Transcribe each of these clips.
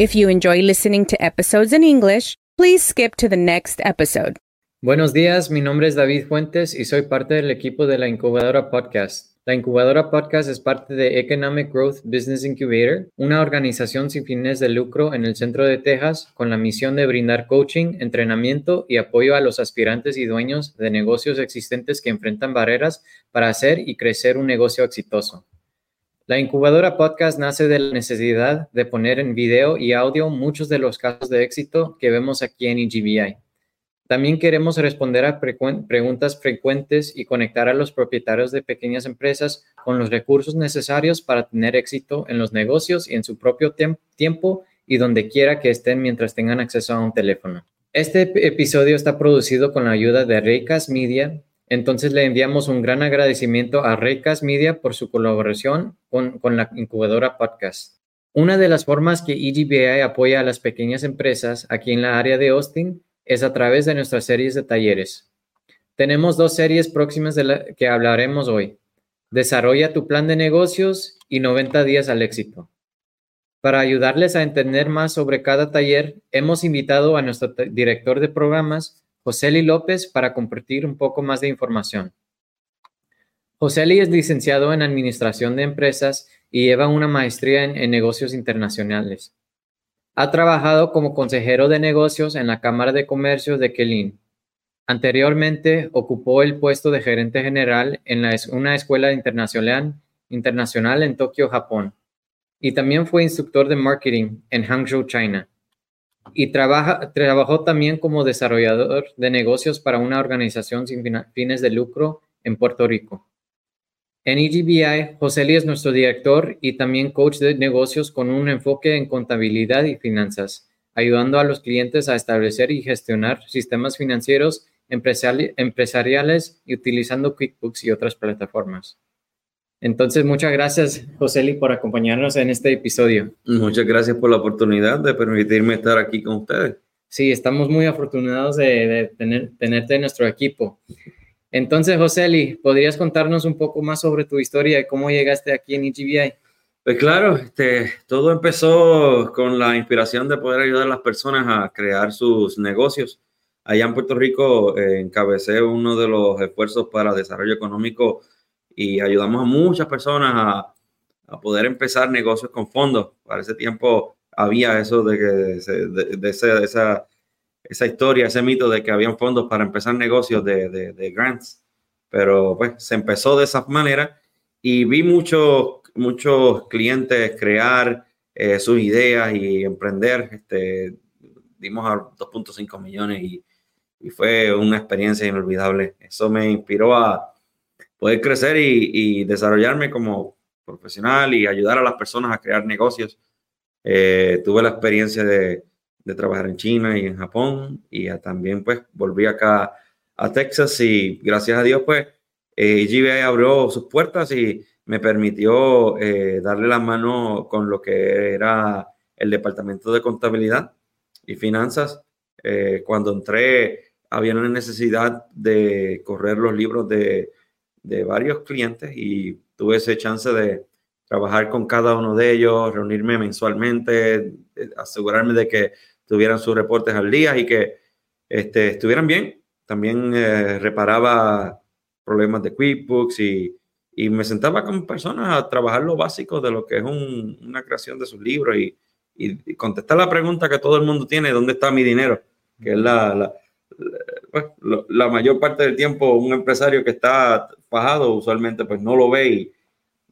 If you enjoy listening to episodes in English, please skip to the next episode. Buenos días, mi nombre es David Fuentes y soy parte del equipo de la Incubadora Podcast. La Incubadora Podcast es parte de Economic Growth Business Incubator, una organización sin fines de lucro en el centro de Texas con la misión de brindar coaching, entrenamiento y apoyo a los aspirantes y dueños de negocios existentes que enfrentan barreras para hacer y crecer un negocio exitoso. La incubadora podcast nace de la necesidad de poner en video y audio muchos de los casos de éxito que vemos aquí en EGBI. También queremos responder a preguntas frecuentes y conectar a los propietarios de pequeñas empresas con los recursos necesarios para tener éxito en los negocios y en su propio tiempo y donde quiera que estén mientras tengan acceso a un teléfono. Este episodio está producido con la ayuda de Reycas Media, entonces le enviamos un gran agradecimiento a Reycas Media por su colaboración con, con la incubadora podcast. Una de las formas que EGBI apoya a las pequeñas empresas aquí en la área de Austin es a través de nuestras series de talleres. Tenemos dos series próximas de las que hablaremos hoy. Desarrolla tu plan de negocios y 90 días al éxito. Para ayudarles a entender más sobre cada taller, hemos invitado a nuestro director de programas, Joseli López, para compartir un poco más de información. Joseli es licenciado en Administración de Empresas y lleva una maestría en, negocios internacionales. Ha trabajado como consejero de negocios en la Cámara de Comercio de Kelin. Anteriormente ocupó el puesto de gerente general en una escuela internacional, internacional en Tokio, Japón. Y también fue instructor de marketing en Hangzhou, China. Y trabaja, trabajó también como desarrollador de negocios para una organización sin fines de lucro en Puerto Rico. En EGBI, José es nuestro director y también coach de negocios con un enfoque en contabilidad y finanzas, ayudando a los clientes a establecer y gestionar sistemas financieros empresariales y utilizando QuickBooks y otras plataformas. Entonces, muchas gracias, Joseli, por acompañarnos en este episodio. Muchas gracias por la oportunidad de permitirme estar aquí con ustedes. Sí, estamos muy afortunados de, tener, tenerte en nuestro equipo. Entonces, Joseli, ¿podrías contarnos un poco más sobre tu historia y cómo llegaste aquí en EGBI? Pues claro, este, todo empezó con la inspiración de poder ayudar a las personas a crear sus negocios. Allá en Puerto Rico eh, encabecé uno de los esfuerzos para desarrollo económico y ayudamos a muchas personas a, a poder empezar negocios con fondos. Para ese tiempo había eso de que de, de esa esa historia, ese mito de que habían fondos para empezar negocios de, grants, pero pues se empezó de esa manera y vi muchos, muchos clientes crear eh, sus ideas y emprender. Este, dimos a 2.5 millones y, y, fue una experiencia inolvidable. Eso me inspiró a poder crecer y, y desarrollarme como profesional y ayudar a las personas a crear negocios. Eh, tuve la experiencia de de trabajar en China y en Japón y también pues volví acá a Texas y gracias a Dios pues eh, abrió sus puertas y me permitió eh, darle la mano con lo que era el departamento de contabilidad y finanzas. Eh, cuando entré había una necesidad de correr los libros de, de varios clientes y tuve esa chance de trabajar con cada uno de ellos, reunirme mensualmente, asegurarme de que tuvieran sus reportes al día y que este, estuvieran bien. También eh, reparaba problemas de QuickBooks y, y, me sentaba con personas a trabajar lo básico de lo que es una creación de sus libros y, y, contestar la pregunta que todo el mundo tiene, ¿dónde está mi dinero? Que es la, pues, la mayor parte del tiempo un empresario que está fajado usualmente pues no lo ve y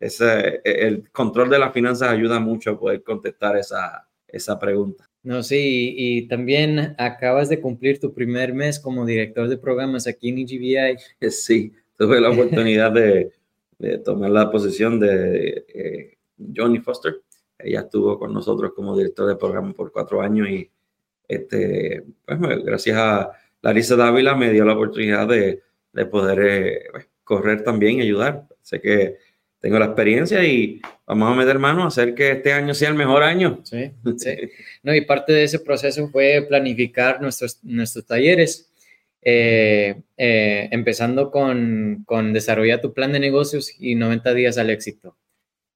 ese, el control de las finanzas ayuda mucho a poder contestar esa, esa pregunta. No, sí, y, también acabas de cumplir tu primer mes como director de programas aquí en EGBI. Sí, tuve la oportunidad de, tomar la posición de eh, Johnny Foster. Ella estuvo con nosotros como director de programa por cuatro años y este, pues, gracias a Larissa Dávila me dio la oportunidad de, poder eh, pues, correr también y ayudar. Sé que tengo la experiencia y vamos a meter mano a hacer que este año sea el mejor año. Sí, sí. No, y parte de ese proceso fue planificar nuestros, nuestros talleres, eh, eh, empezando con, con desarrollar tu plan de negocios y 90 días al éxito.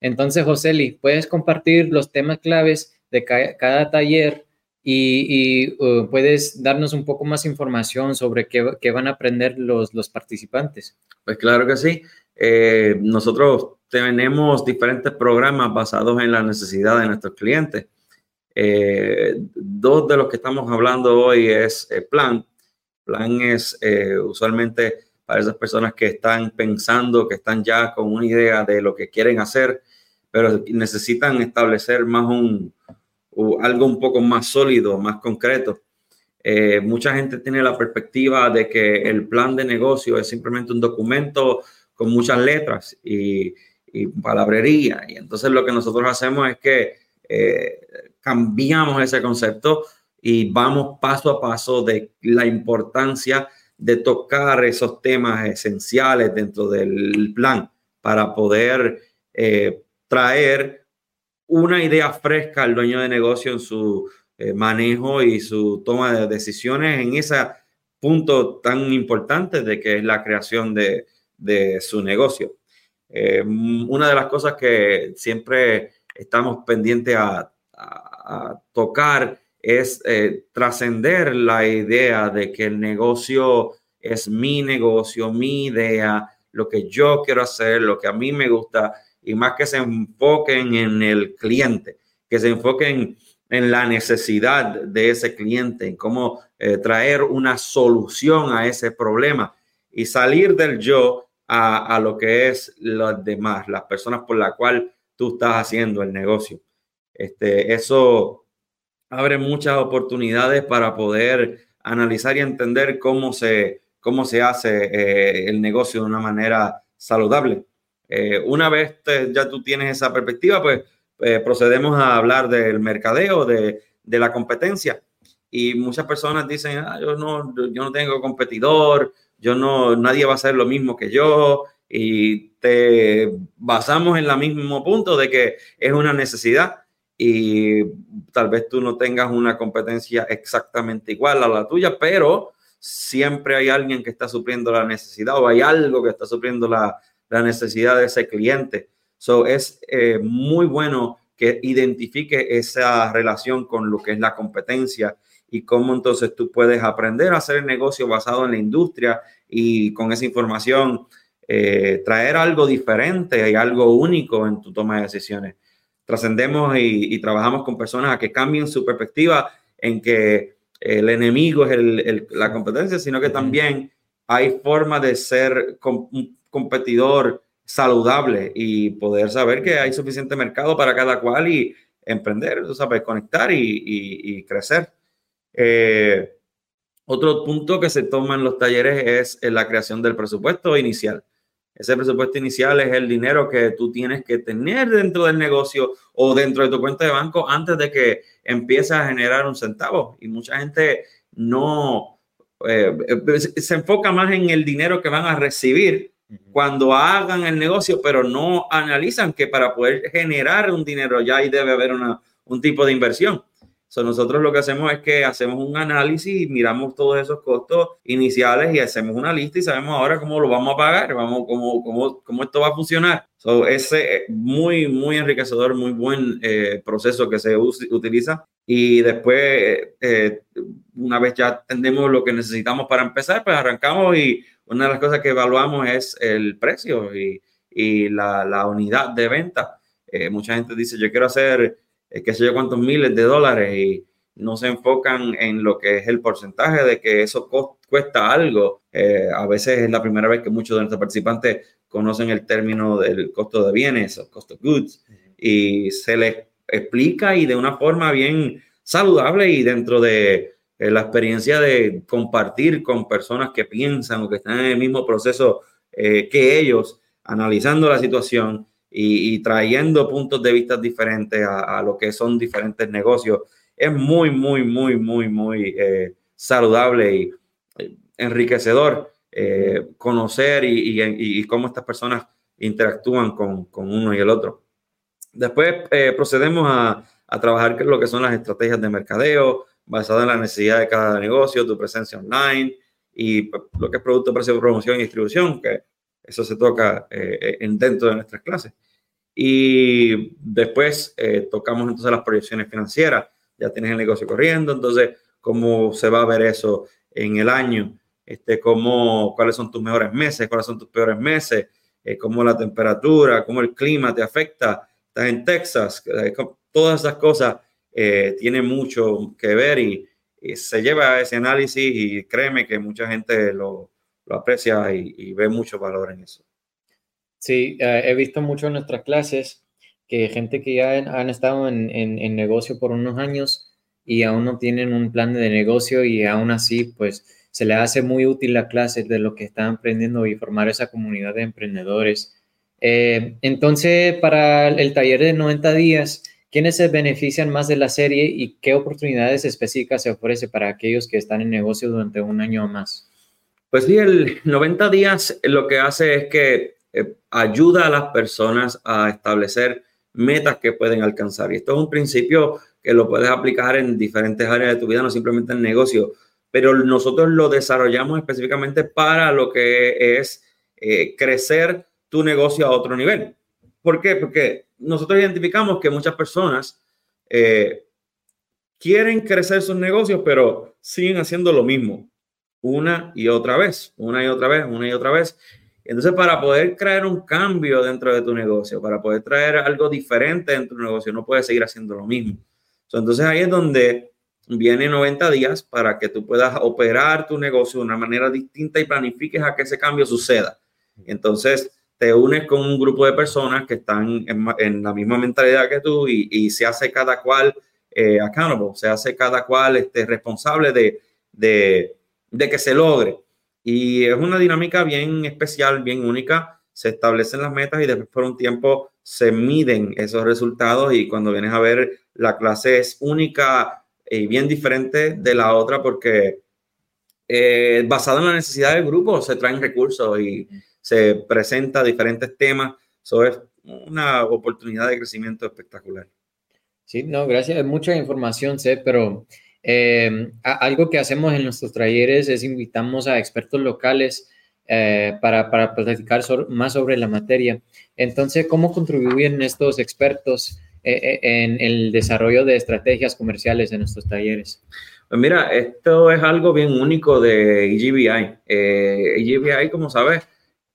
Entonces, Joseli, ¿puedes compartir los temas claves de cada taller y, uh, puedes darnos un poco más información sobre qué, van a aprender los, los, participantes. Pues claro que sí. Eh, nosotros tenemos diferentes programas basados en la necesidad de nuestros clientes. Eh, dos de los que estamos hablando hoy es eh, Plan. Plan es usualmente para esas personas que están pensando, que están ya con una idea de lo que quieren hacer, pero necesitan establecer más un, algo un poco más sólido, más concreto. Eh, mucha gente tiene la perspectiva de que el plan de negocio es simplemente un documento con muchas letras y, palabrería. Y entonces lo que nosotros hacemos es que eh, cambiamos ese concepto y vamos paso a paso de la importancia de tocar esos temas esenciales dentro del plan para poder eh, traer una idea fresca al dueño de negocio en su eh, manejo y su toma de decisiones en ese punto tan importante de que es la creación de, su negocio. Eh, una de las cosas que siempre estamos pendientes a, tocar es eh, trascender la idea de que el negocio es mi negocio, mi idea, lo que yo quiero hacer, lo que a mí me gusta y más que se enfoquen en el cliente, que se enfoquen en la necesidad de ese cliente, en cómo eh, traer una solución a ese problema y salir del yo a, lo que es los demás, las personas por las cuales tú estás haciendo el negocio. Este, eso abre muchas oportunidades para poder analizar y entender cómo se, cómo se hace eh, el negocio de una manera saludable. Eh, una vez ya tú tienes esa perspectiva, pues eh, procedemos a hablar del mercadeo, de, la competencia. Y muchas personas dicen, ah, yo, no, yo no tengo competidor, yo no, nadie va a hacer lo mismo que yo. Y te basamos en el mismo punto de que es una necesidad y tal vez tú no tengas una competencia exactamente igual a la tuya, pero siempre hay alguien que está supliendo la necesidad o hay algo que está supliendo la, la necesidad de ese cliente. So, es eh, muy bueno que identifique esa relación con lo que es la competencia y cómo entonces tú puedes aprender a hacer el negocio basado en la industria y con esa información eh, traer algo diferente y algo único en tu toma de decisiones. Trascendemos y, trabajamos con personas a que cambien su perspectiva en que el enemigo es la competencia, sino que también hay formas de ser competidor saludable y poder saber que hay suficiente mercado para cada cual y emprender, tú sabes, conectar y, crecer. Eh, otro punto que se toma en los talleres es la creación del presupuesto inicial. Ese presupuesto inicial es el dinero que tú tienes que tener dentro del negocio o dentro de tu cuenta de banco antes de que empieces a generar un centavo. Y mucha gente no eh, eh, se enfoca más en el dinero que van a recibir cuando hagan el negocio, pero no analizan que para poder generar un dinero ya ahí debe haber una, un tipo de inversión. So, nosotros lo que hacemos es que hacemos un análisis y miramos todos esos costos iniciales y hacemos una lista y sabemos ahora cómo lo vamos a pagar, vamos, cómo, cómo, cómo esto va a funcionar. So, ese muy, muy enriquecedor, muy buen eh, proceso que se utiliza. Y después, eh, una vez ya tenemos lo que necesitamos para empezar, pues arrancamos y una de las cosas que evaluamos es el precio y, y la, la, unidad de venta. Eh, mucha gente dice, yo quiero hacer, eh, qué sé yo, cuántos miles de dólares y no se enfocan en lo que es el porcentaje de que eso cuesta algo. Eh, a veces es la primera vez que muchos de nuestros participantes conocen el término del costo de bienes o costo goods y se les explica y de una forma bien saludable y dentro de eh, la experiencia de compartir con personas que piensan o que están en el mismo proceso eh, que ellos, analizando la situación y, trayendo puntos de vista diferentes a, lo que son diferentes negocios, es muy, muy, muy, muy, muy eh, saludable y enriquecedor conocer y, cómo estas personas interactúan con, con, uno y el otro. Después procedemos a, a trabajar lo que son las estrategias de mercadeo, basado en la necesidad de cada negocio, tu presencia online y pues, lo que es producto, precio, promoción y distribución, que eso se toca eh, en, dentro de nuestras clases. Y después eh, tocamos entonces las proyecciones financieras. Ya tienes el negocio corriendo, entonces, ¿cómo se va a ver eso en el año? Este, cómo, ¿Cuáles son tus mejores meses? ¿Cuáles son tus peores meses? Eh, ¿Cómo la temperatura? ¿Cómo el clima te afecta? Estás en Texas. Eh, todas esas cosas eh, tienen mucho que ver y, se lleva ese análisis y créeme que mucha gente lo, lo aprecia y ve mucho valor en eso. Sí, eh, he visto mucho en nuestras clases que gente que ya han estado en, en, negocio por unos años y aún no tienen un plan de negocio y aún así, pues se le hace muy útil la clase de lo que están aprendiendo y formar esa comunidad de emprendedores. Eh, entonces, para el taller de 90 días, ¿quiénes se benefician más de la serie y qué oportunidades específicas se ofrece para aquellos que están en negocio durante un año o más? Pues sí, el 90 días lo que hace es que eh, ayuda a las personas a establecer metas que pueden alcanzar. Y esto es un principio que lo puedes aplicar en diferentes áreas de tu vida, no simplemente en negocio, pero nosotros lo desarrollamos específicamente para lo que es eh, crecer tu negocio a otro nivel. ¿Por qué? Porque nosotros identificamos que muchas personas eh, quieren crecer sus negocios, pero siguen haciendo lo mismo una y otra vez, una y otra vez, una y otra vez. Entonces, para poder crear un cambio dentro de tu negocio, para poder traer algo diferente dentro de tu negocio, no puedes seguir haciendo lo mismo. Entonces, ahí es donde viene 90 días para que tú puedas operar tu negocio de una manera distinta y planifiques a que ese cambio suceda. Entonces, te unes con un grupo de personas que están en, la misma mentalidad que tú y, se hace cada cual eh, accountable, se hace cada cual este, responsable de, de que se logre. Y es una dinámica bien especial, bien única. Se establecen las metas y después por un tiempo se miden esos resultados y cuando vienes a ver la clase es única y bien diferente de la otra porque eh, basado en la necesidad del grupo se traen recursos y se presenta diferentes temas. Eso es una oportunidad de crecimiento espectacular. Sí, no, gracias. Mucha información, sé, pero eh, algo que hacemos en nuestros talleres es invitamos a expertos locales eh, para, para, platicar más sobre la materia. Entonces, ¿cómo contribuyen estos expertos eh, en el desarrollo de estrategias comerciales en nuestros talleres? Pues mira, esto es algo bien único de EGBI. EGBI, como sabes,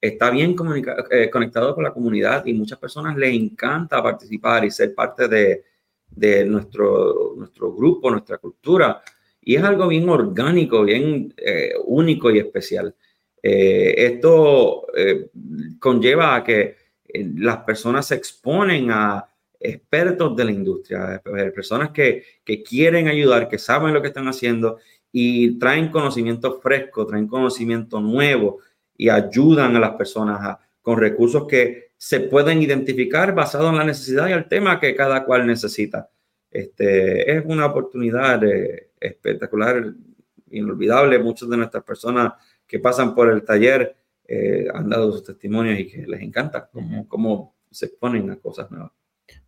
está bien conectado con la comunidad y muchas personas les encanta participar y ser parte de, de nuestro, nuestro grupo, nuestra cultura. Y es algo bien orgánico, bien eh, único y especial. Eh, esto eh, conlleva a que las personas se exponen a expertos de la industria, personas que, que, quieren ayudar, que saben lo que están haciendo y traen conocimiento fresco, traen conocimiento nuevo y ayudan a las personas con recursos que se pueden identificar basado en la necesidad y el tema que cada cual necesita. Este, es una oportunidad eh, espectacular, inolvidable. Muchas de nuestras personas que pasan por el taller eh, han dado sus testimonios y que les encanta cómo, cómo se exponen a cosas nuevas.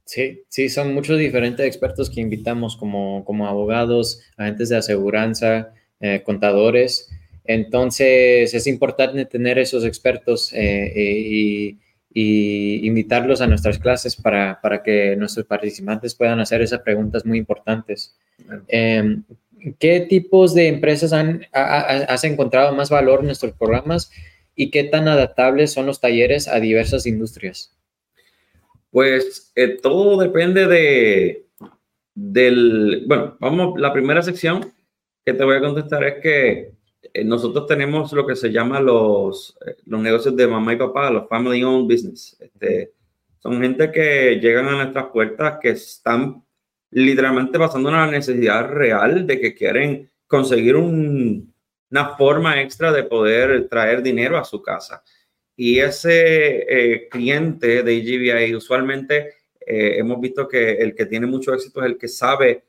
Sí, sí, son muchos diferentes expertos que invitamos como, como abogados, agentes de aseguranza, eh, contadores. Entonces es importante tener esos expertos y y invitarlos a nuestras clases para, para, que nuestros participantes puedan hacer esas preguntas muy importantes. Em, ¿Qué tipos de empresas han, has encontrado más valor en nuestros programas y qué tan adaptables son los talleres a diversas industrias? Pues eh, todo depende de, del, bueno, vamos, la primera sección que te voy a contestar es que eh, nosotros tenemos lo que se llama los, eh, los negocios de mamá y papá, los family owned business. Este, son gente que llegan a nuestras puertas que están literalmente pasando una necesidad real de que quieren conseguir una forma extra de poder traer dinero a su casa. Y ese eh, cliente de GBI usualmente hemos visto que el que tiene mucho éxito es el que sabe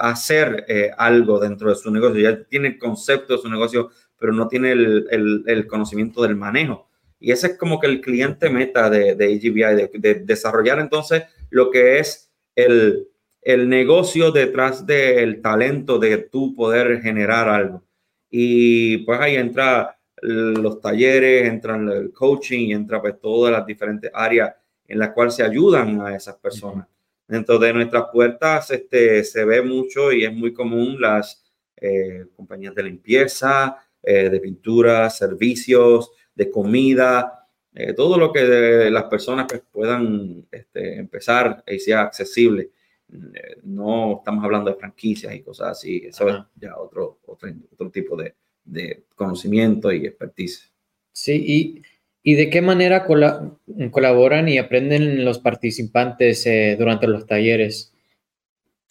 hacer eh, algo dentro de su negocio. Ya tiene el concepto de su negocio, pero no tiene el, el, conocimiento del manejo. Y ese es como que el cliente meta de, de AGBI, de, desarrollar entonces lo que es el, el negocio detrás del talento de tú poder generar algo. Y pues ahí entra los talleres, entran el coaching entra pues todas las diferentes áreas en la cual se ayudan a esas personas. Dentro de nuestras puertas este, se ve mucho y es muy común las eh, compañías de limpieza, eh, de pintura, servicios, de comida, eh, todo lo que las personas pues, puedan este, empezar y sea accesible. no estamos hablando de franquicias y cosas así, eso es ya otro, otro, otro tipo de, de, conocimiento y expertise. Sí, y ¿Y de qué manera colaboran y aprenden los participantes eh, durante los talleres?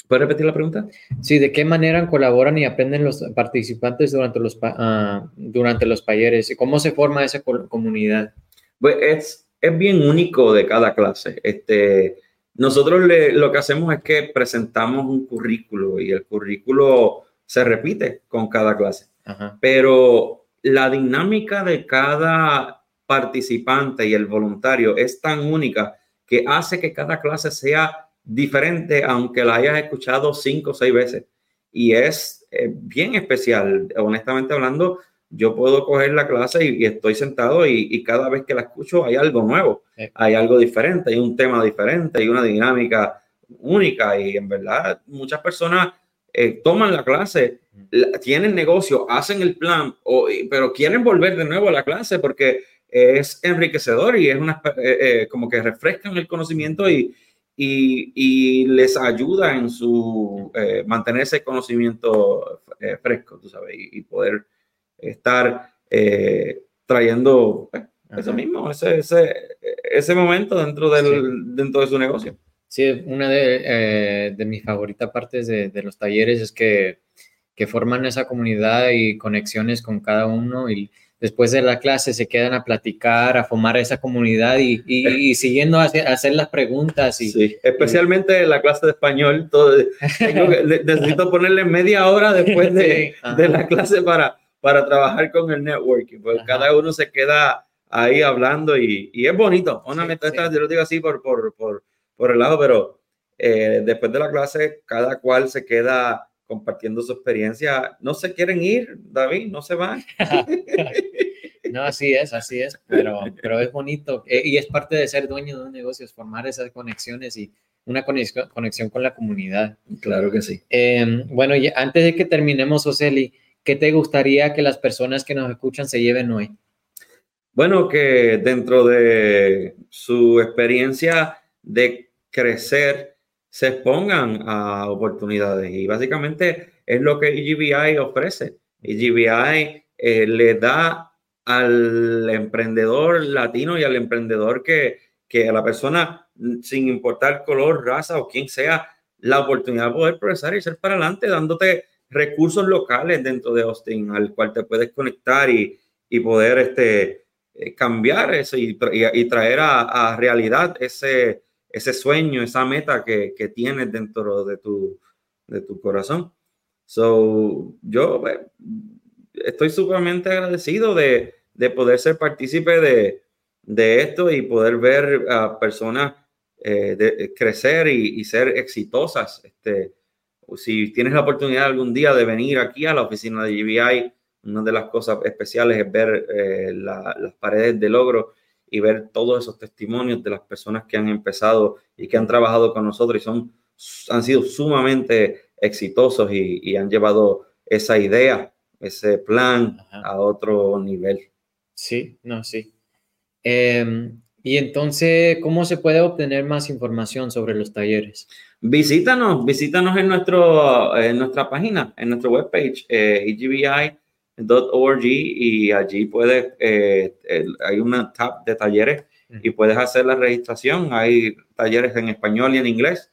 ¿Puedes repetir la pregunta? Sí, ¿de qué manera colaboran y aprenden los participantes durante los, uh, durante los talleres? ¿Cómo se forma esa comunidad? Pues es, es bien único de cada clase. Este, nosotros lo que hacemos es que presentamos un currículo y el currículo se repite con cada clase. Pero la dinámica de cada participante y el voluntario es tan única que hace que cada clase sea diferente, aunque la hayas escuchado cinco o seis veces. Y es eh, bien especial. Honestamente hablando, yo puedo coger la clase y, estoy sentado y, cada vez que la escucho hay algo nuevo, hay algo diferente, hay un tema diferente, hay una dinámica única y en verdad muchas personas eh, toman la clase, tienen negocio, hacen el plan, pero quieren volver de nuevo a la clase porque es enriquecedor y es una, eh, eh, como que refrescan el conocimiento y, y, les ayuda en su eh, mantener ese conocimiento fresco, tú sabes, y, poder estar trayendo eso mismo, ese, ese, ese, momento dentro, del, dentro de su negocio. Sí, una de, de mis favoritas partes de, de, los talleres es que, que forman esa comunidad y conexiones con cada uno y después de la clase se quedan a platicar, a formar esa comunidad y, y, siguiendo a hacer, las preguntas. Y, sí, especialmente en la clase de español. Todo, necesito ponerle media hora después de, de, la clase para, para trabajar con el networking, porque cada uno se queda ahí hablando y, y es bonito. Una meta, yo lo digo así por, por, por, por el lado, pero eh, después de la clase cada cual se queda compartiendo su experiencia. No se quieren ir, David, no se van. no, así es, así es, pero, pero es bonito eh, y es parte de ser dueño de un negocio, es formar esas conexiones y una conexión, conexión con la comunidad. Claro que sí. Em, bueno, y antes de que terminemos, Oseli, ¿qué te gustaría que las personas que nos escuchan se lleven hoy? Bueno, que dentro de su experiencia de crecer, se expongan a oportunidades y básicamente es lo que EGBI ofrece. EGBI eh, le da al emprendedor latino y al emprendedor que, que a la persona, sin importar color, raza o quien sea, la oportunidad de poder progresar y ser para adelante, dándote recursos locales dentro de Austin al cual te puedes conectar y, y poder este, eh, cambiar eso y, traer a realidad ese, ese sueño, esa meta que, que tienes dentro de tu, de tu corazón. So, yo eh, estoy sumamente agradecido de, de, poder ser partícipe de, de, esto y poder ver a personas eh, de, crecer y, y, ser exitosas. Este, si tienes la oportunidad algún día de venir aquí a la oficina de GBI, una de las cosas especiales es ver eh, las paredes de logro y ver todos esos testimonios de las personas que han empezado y que han trabajado con nosotros y son, han sido sumamente exitosos y, han llevado esa idea, ese plan a otro nivel. Sí, no, sí. Em, y entonces, ¿cómo se puede obtener más información sobre los talleres? Visítanos, visítanos en, nuestro, en nuestra página, en nuestra webpage, eh, EGBI .org y allí puedes, eh, hay una tab de talleres y puedes hacer la registración. Hay talleres en español y en inglés.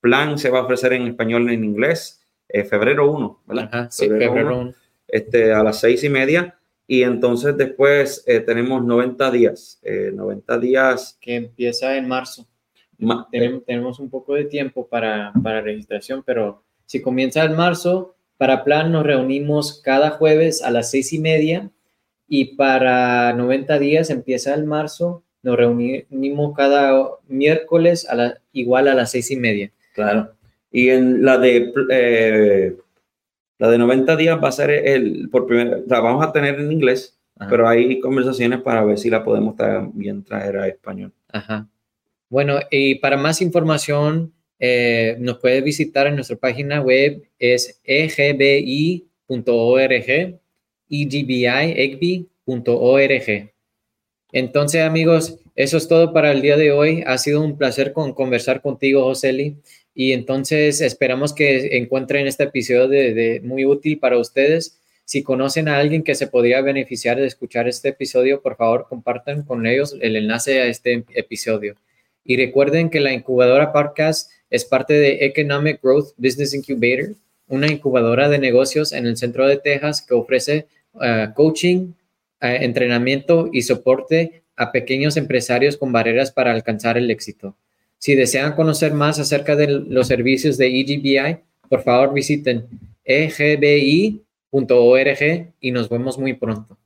Plan se va a ofrecer en español y en inglés eh, febrero 1, ¿verdad? sí, febrero, 1. Este, a las seis y media. Y entonces después eh, tenemos 90 días. 90 días. Que empieza en marzo. tenemos, un poco de tiempo para, para registración, pero si comienza en marzo, para Plan nos reunimos cada jueves a las seis y media y para 90 días empieza el marzo, nos reunimos cada miércoles a la, igual a las seis y media. Claro. Y en la de eh, la de 90 días va a ser el por primera, la vamos a tener en inglés, pero hay conversaciones para ver si la podemos también traer a español. Ajá. Bueno, y para más información, eh, nos puede visitar en nuestra página web, es egbi.org, egbi.org. Entonces, amigos, eso es todo para el día de hoy. Ha sido un placer conversar contigo, Joseli. Y entonces esperamos que encuentren este episodio de, muy útil para ustedes. Si conocen a alguien que se podría beneficiar de escuchar este episodio, por favor compartan con ellos el enlace a este episodio. Y recuerden que la incubadora podcast es parte de Economic Growth Business Incubator, una incubadora de negocios en el centro de Texas que ofrece uh, coaching, uh, entrenamiento y soporte a pequeños empresarios con barreras para alcanzar el éxito. Si desean conocer más acerca de los servicios de EGBI, por favor visiten egbi.org y nos vemos muy pronto.